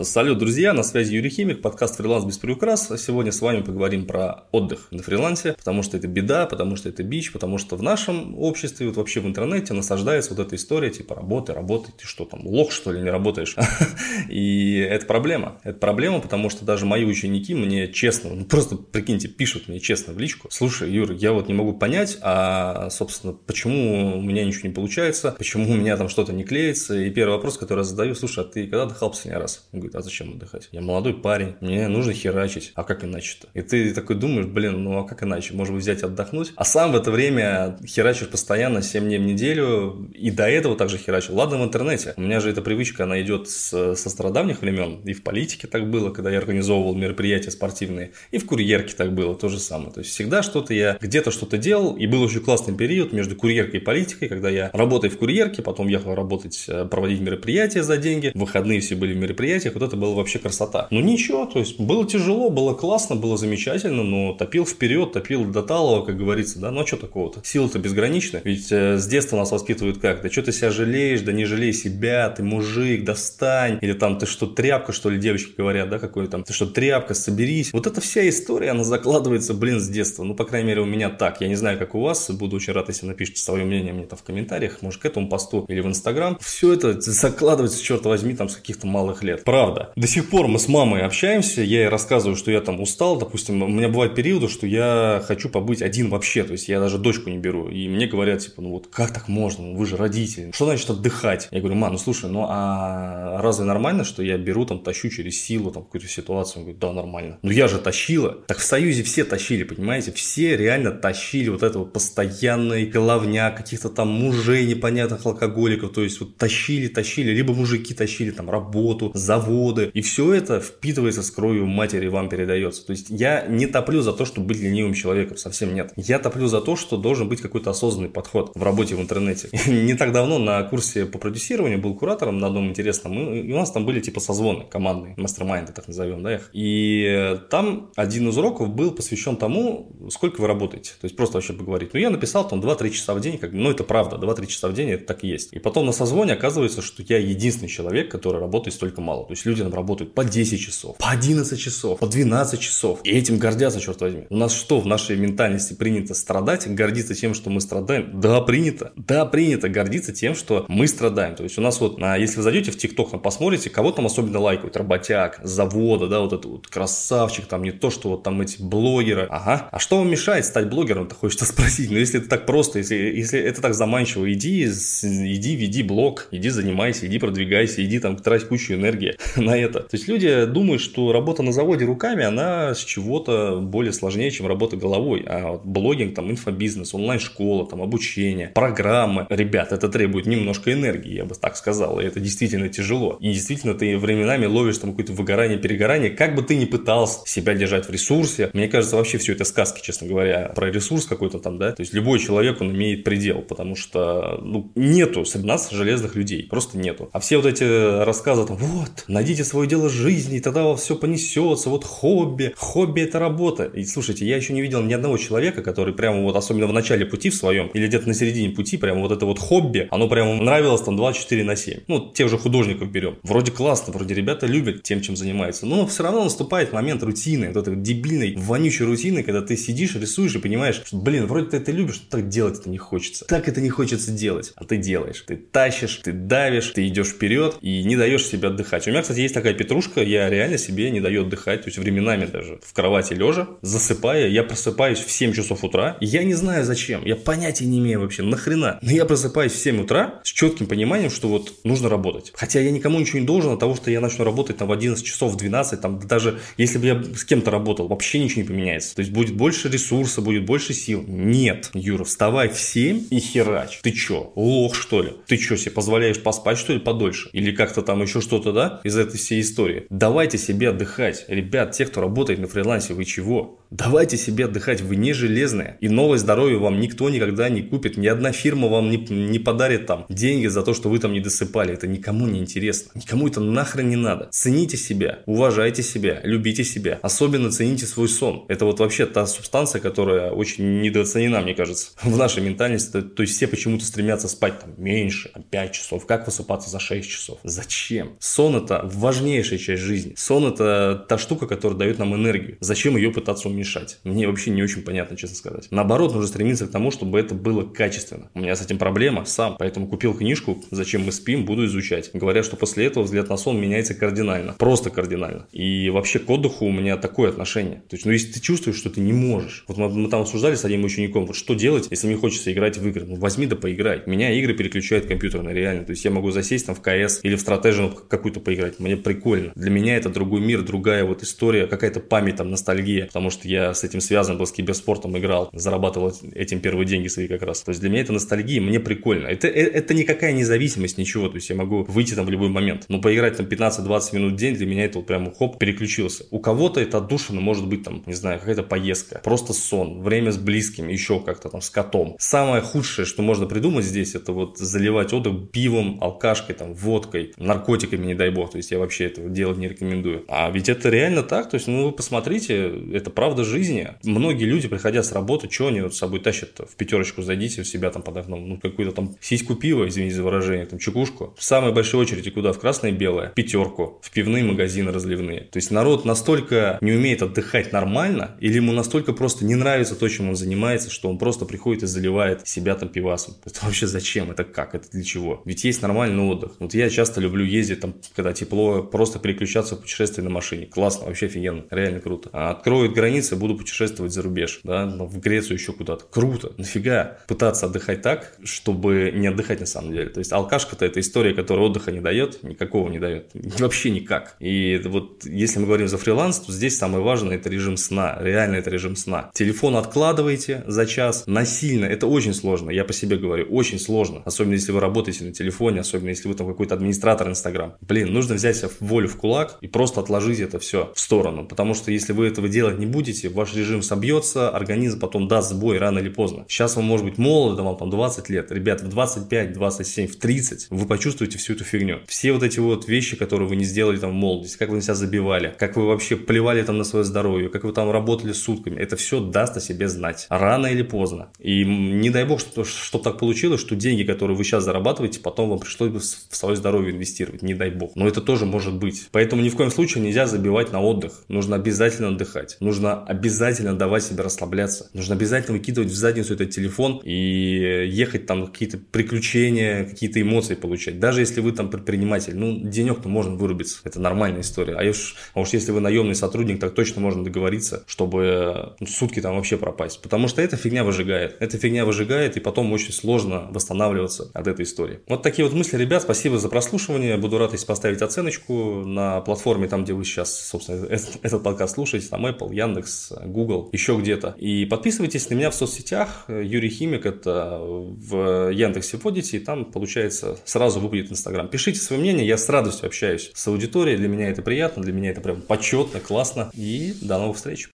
Салют, друзья, на связи Юрий Химик, подкаст «Фриланс без приукрас». Сегодня с вами поговорим про отдых на фрилансе, потому что это беда, потому что это бич, потому что в нашем обществе, вот вообще в интернете насаждается вот эта история, типа работы, работай, ты что там, лох что ли, не работаешь? И это проблема. Это проблема, потому что даже мои ученики мне честно, ну просто прикиньте, пишут мне честно в личку, слушай, Юр, я вот не могу понять, а, собственно, почему у меня ничего не получается, почему у меня там что-то не клеится, и первый вопрос, который я задаю, слушай, а ты когда отдыхал последний раз? Говорит, а зачем отдыхать? Я молодой парень, мне нужно херачить. А как иначе-то? И ты такой думаешь, блин, ну а как иначе? Может быть, взять отдохнуть? А сам в это время херачишь постоянно 7 дней в неделю. И до этого также херачил. Ладно, в интернете. У меня же эта привычка, она идет с, со стародавних времен. И в политике так было, когда я организовывал мероприятия спортивные. И в курьерке так было, то же самое. То есть всегда что-то я где-то что-то делал. И был очень классный период между курьеркой и политикой, когда я работаю в курьерке, потом ехал работать, э, проводить мероприятия за деньги. В выходные все были в мероприятиях мероприятиях, вот это была вообще красота. Ну ничего, то есть было тяжело, было классно, было замечательно, но топил вперед, топил до талого, как говорится, да, ну а что такого-то? Сила-то безгранична, ведь э, с детства нас воспитывают как? Да что ты себя жалеешь, да не жалей себя, ты мужик, достань, или там ты что, тряпка, что ли, девочки говорят, да, какой там, ты что, тряпка, соберись. Вот эта вся история, она закладывается, блин, с детства, ну, по крайней мере, у меня так, я не знаю, как у вас, буду очень рад, если напишите свое мнение мне там в комментариях, может, к этому посту или в Инстаграм. Все это закладывается, черт возьми, там, с каких-то малых лет. Правда правда. До сих пор мы с мамой общаемся, я ей рассказываю, что я там устал, допустим, у меня бывают периоды, что я хочу побыть один вообще, то есть я даже дочку не беру, и мне говорят, типа, ну вот как так можно, ну вы же родители, что значит отдыхать? Я говорю, мам, ну слушай, ну а разве нормально, что я беру, там, тащу через силу, там, какую-то ситуацию? Он говорит, да, нормально. Ну я же тащила. Так в Союзе все тащили, понимаете? Все реально тащили вот этого постоянной головня, каких-то там мужей непонятных алкоголиков, то есть вот тащили, тащили, либо мужики тащили там работу, завод, годы. И все это впитывается с кровью матери вам передается. То есть я не топлю за то, чтобы быть ленивым человеком, совсем нет. Я топлю за то, что должен быть какой-то осознанный подход в работе в интернете. Не так давно на курсе по продюсированию был куратором на одном интересном, и у нас там были типа созвоны командные, мастер-майнды, так назовем, да, их. И там один из уроков был посвящен тому, сколько вы работаете. То есть просто вообще поговорить. Ну, я написал там 2-3 часа в день, как, ну, это правда, 2-3 часа в день это так и есть. И потом на созвоне оказывается, что я единственный человек, который работает столько мало. То есть люди там работают по 10 часов, по 11 часов, по 12 часов. И этим гордятся, черт возьми. У нас что, в нашей ментальности принято страдать, гордиться тем, что мы страдаем? Да, принято. Да, принято гордиться тем, что мы страдаем. То есть у нас вот, если вы зайдете в ТикТок, там посмотрите, кого там особенно лайкают, работяг, завода, да, вот этот вот красавчик, там не то, что вот там эти блогеры. Ага. А что вам мешает стать блогером-то, хочется спросить. Ну, если это так просто, если, если это так заманчиво, иди, иди, веди блог, иди занимайся, иди продвигайся, иди там трать кучу энергии на это. То есть люди думают, что работа на заводе руками, она с чего-то более сложнее, чем работа головой. А вот блогинг, там, инфобизнес, онлайн-школа, там, обучение, программы. Ребят, это требует немножко энергии, я бы так сказал. И это действительно тяжело. И действительно ты временами ловишь там какое-то выгорание, перегорание. Как бы ты ни пытался себя держать в ресурсе, мне кажется, вообще все это сказки, честно говоря, про ресурс какой-то там, да. То есть любой человек, он имеет предел, потому что, ну, нету среди нас железных людей, просто нету. А все вот эти рассказы там, вот, найдите свое дело жизни, и тогда у вас все понесется, вот хобби, хобби это работа. И слушайте, я еще не видел ни одного человека, который прямо вот, особенно в начале пути в своем, или где-то на середине пути, прямо вот это вот хобби, оно прямо нравилось там 24 на 7. Ну, тех же художников берем. Вроде классно, вроде ребята любят тем, чем занимаются, но все равно наступает момент рутины, вот этой дебильной, вонючей рутины, когда ты сидишь, рисуешь и понимаешь, что, блин, вроде ты это любишь, но так делать это не хочется. Так это не хочется делать, а ты делаешь. Ты тащишь, ты давишь, ты идешь вперед и не даешь себе отдыхать. У меня, кстати, есть такая петрушка, я реально себе не даю отдыхать, то есть временами даже в кровати лежа, засыпая, я просыпаюсь в 7 часов утра, и я не знаю зачем, я понятия не имею вообще, нахрена, но я просыпаюсь в 7 утра с четким пониманием, что вот нужно работать. Хотя я никому ничего не должен от того, что я начну работать там в 11 часов, в 12, там даже если бы я с кем-то работал, вообще ничего не поменяется. То есть будет больше ресурса, будет больше сил. Нет, Юра, вставай в 7 и херач. Ты чё, лох что ли? Ты чё, себе позволяешь поспать что ли подольше? Или как-то там еще что-то, да, из этой всей истории? Давайте себе отдыхать. Ребят, те, кто работает на фрилансе, вы чего? Давайте себе отдыхать, вы не железные. И новое здоровье вам никто никогда не купит. Ни одна фирма вам не, не подарит там деньги за то, что вы там не досыпали. Это никому не интересно. Никому это нахрен не надо. Цените себя, уважайте себя, любите себя. Особенно цените свой сон. Это вот вообще та субстанция, которая очень недооценена, мне кажется, в нашей ментальности. То, есть все почему-то стремятся спать там меньше, 5 часов. Как высыпаться за 6 часов? Зачем? Сон это важнейшая часть жизни. Сон – это та штука, которая дает нам энергию. Зачем ее пытаться уменьшать? Мне вообще не очень понятно, честно сказать. Наоборот, нужно стремиться к тому, чтобы это было качественно. У меня с этим проблема сам, поэтому купил книжку «Зачем мы спим», буду изучать. Говорят, что после этого взгляд на сон меняется кардинально. Просто кардинально. И вообще к отдыху у меня такое отношение. То есть, ну, если ты чувствуешь, что ты не можешь. Вот мы, мы там обсуждали с одним учеником, вот что делать, если мне хочется играть в игры. Ну, возьми да поиграй. Меня игры переключают компьютерно, реально. То есть, я могу засесть там в КС или в стратегию какую-то поиграть. Мне прикольно. Для меня это другой мир, другая вот история, какая-то память, там, ностальгия. Потому что я с этим связан был, с киберспортом играл, зарабатывал этим первые деньги свои как раз. То есть, для меня это ностальгия, мне прикольно. Это, это, это никакая независимость, ничего. То есть, я могу выйти там в любой момент. Но поиграть там 15-20 минут в день, для меня это вот прям хоп, переключился. У кого-то это отдушина может быть там, не знаю, какая-то поездка, просто сон, время с близкими, еще как-то там с котом. Самое худшее, что можно придумать здесь, это вот заливать отдых пивом, алкашкой, там, водкой, наркотиками, не дай бог. То есть я вообще этого делать не рекомендую. А ведь это реально так. То есть, ну, вы посмотрите, это правда жизни. Многие люди, приходя с работы, что они вот с собой тащат в пятерочку, зайдите у себя там под окном, ну, какую-то там сиську пива, извините за выражение, там, чекушку. В самой большой очереди куда? В красное и белое. Пятерку. В пивные магазины разливные. То есть народ настолько не умеет отдыхать нормально, или ему настолько просто не нравится то, чем он занимается, что он просто приходит и заливает себя там пивасом. Это вообще зачем? Это как? Это для чего? Ведь есть нормальный отдых. Вот я часто люблю ездить там, когда тепло, просто переключаться в путешествие на машине. Классно, вообще офигенно, реально круто. А откроют границы, буду путешествовать за рубеж, да, в Грецию еще куда-то. Круто. Нафига пытаться отдыхать так, чтобы не отдыхать на самом деле. То есть алкашка-то это история, которая отдыха не дает, никакого не дает. Вообще никак. И вот если мы говорим за фриланс, то здесь самое важное это режим сна. Реально это режим сна. Телефон откладывайте за час насильно. Это очень сложно. Я по себе говорю, очень сложно. Особенно если вы работаете на телефоне, особенно если вы там какой-то администратор Инстаграм. Блин, нужно взять себя в волю в кулак и просто отложить это все в сторону. Потому что если вы этого делать не будете, ваш режим собьется, организм потом даст сбой рано или поздно. Сейчас вам может быть молодо, вам там 20 лет. Ребят, в 25, 27, в 30 вы почувствуете всю эту фигню. Все вот эти вот вещи, которые вы не сделали там в молодости, как вы на себя забивали, как вы вообще плевали там на свое здоровье, как вы там работали сутками, это все даст о себе знать. Рано или поздно. И не дай бог, что, что так получилось, что деньги, которые вы сейчас зарабатываете, потом вам пришлось бы в свое здоровье инвестировать. Не дай бог. Но это тоже может быть. Поэтому ни в коем случае нельзя забивать на отдых. Нужно обязательно отдыхать. Нужно обязательно давать себе расслабляться. Нужно обязательно выкидывать в задницу этот телефон и ехать там какие-то приключения, какие-то эмоции получать. Даже если вы там предприниматель, ну, денек-то можно вырубиться. Это нормальная история. А уж, а уж если вы наемный сотрудник, так точно можно договориться, чтобы ну, сутки там вообще пропасть. Потому что эта фигня выжигает. Эта фигня выжигает, и потом очень сложно восстанавливаться от этой истории. Вот такие вот мысли, ребят. Спасибо за прослушивание. Буду рад, если поставить оценочку на платформе, там, где вы сейчас, собственно, этот подкаст слушаете, там Apple, Яндекс, Google, еще где-то. И подписывайтесь на меня в соцсетях. Юрий Химик, это в Яндексе вводите, и там, получается, сразу выпадет Инстаграм. Пишите свое мнение, я с радостью общаюсь с аудиторией. Для меня это приятно, для меня это прям почетно, классно. И до новых встреч.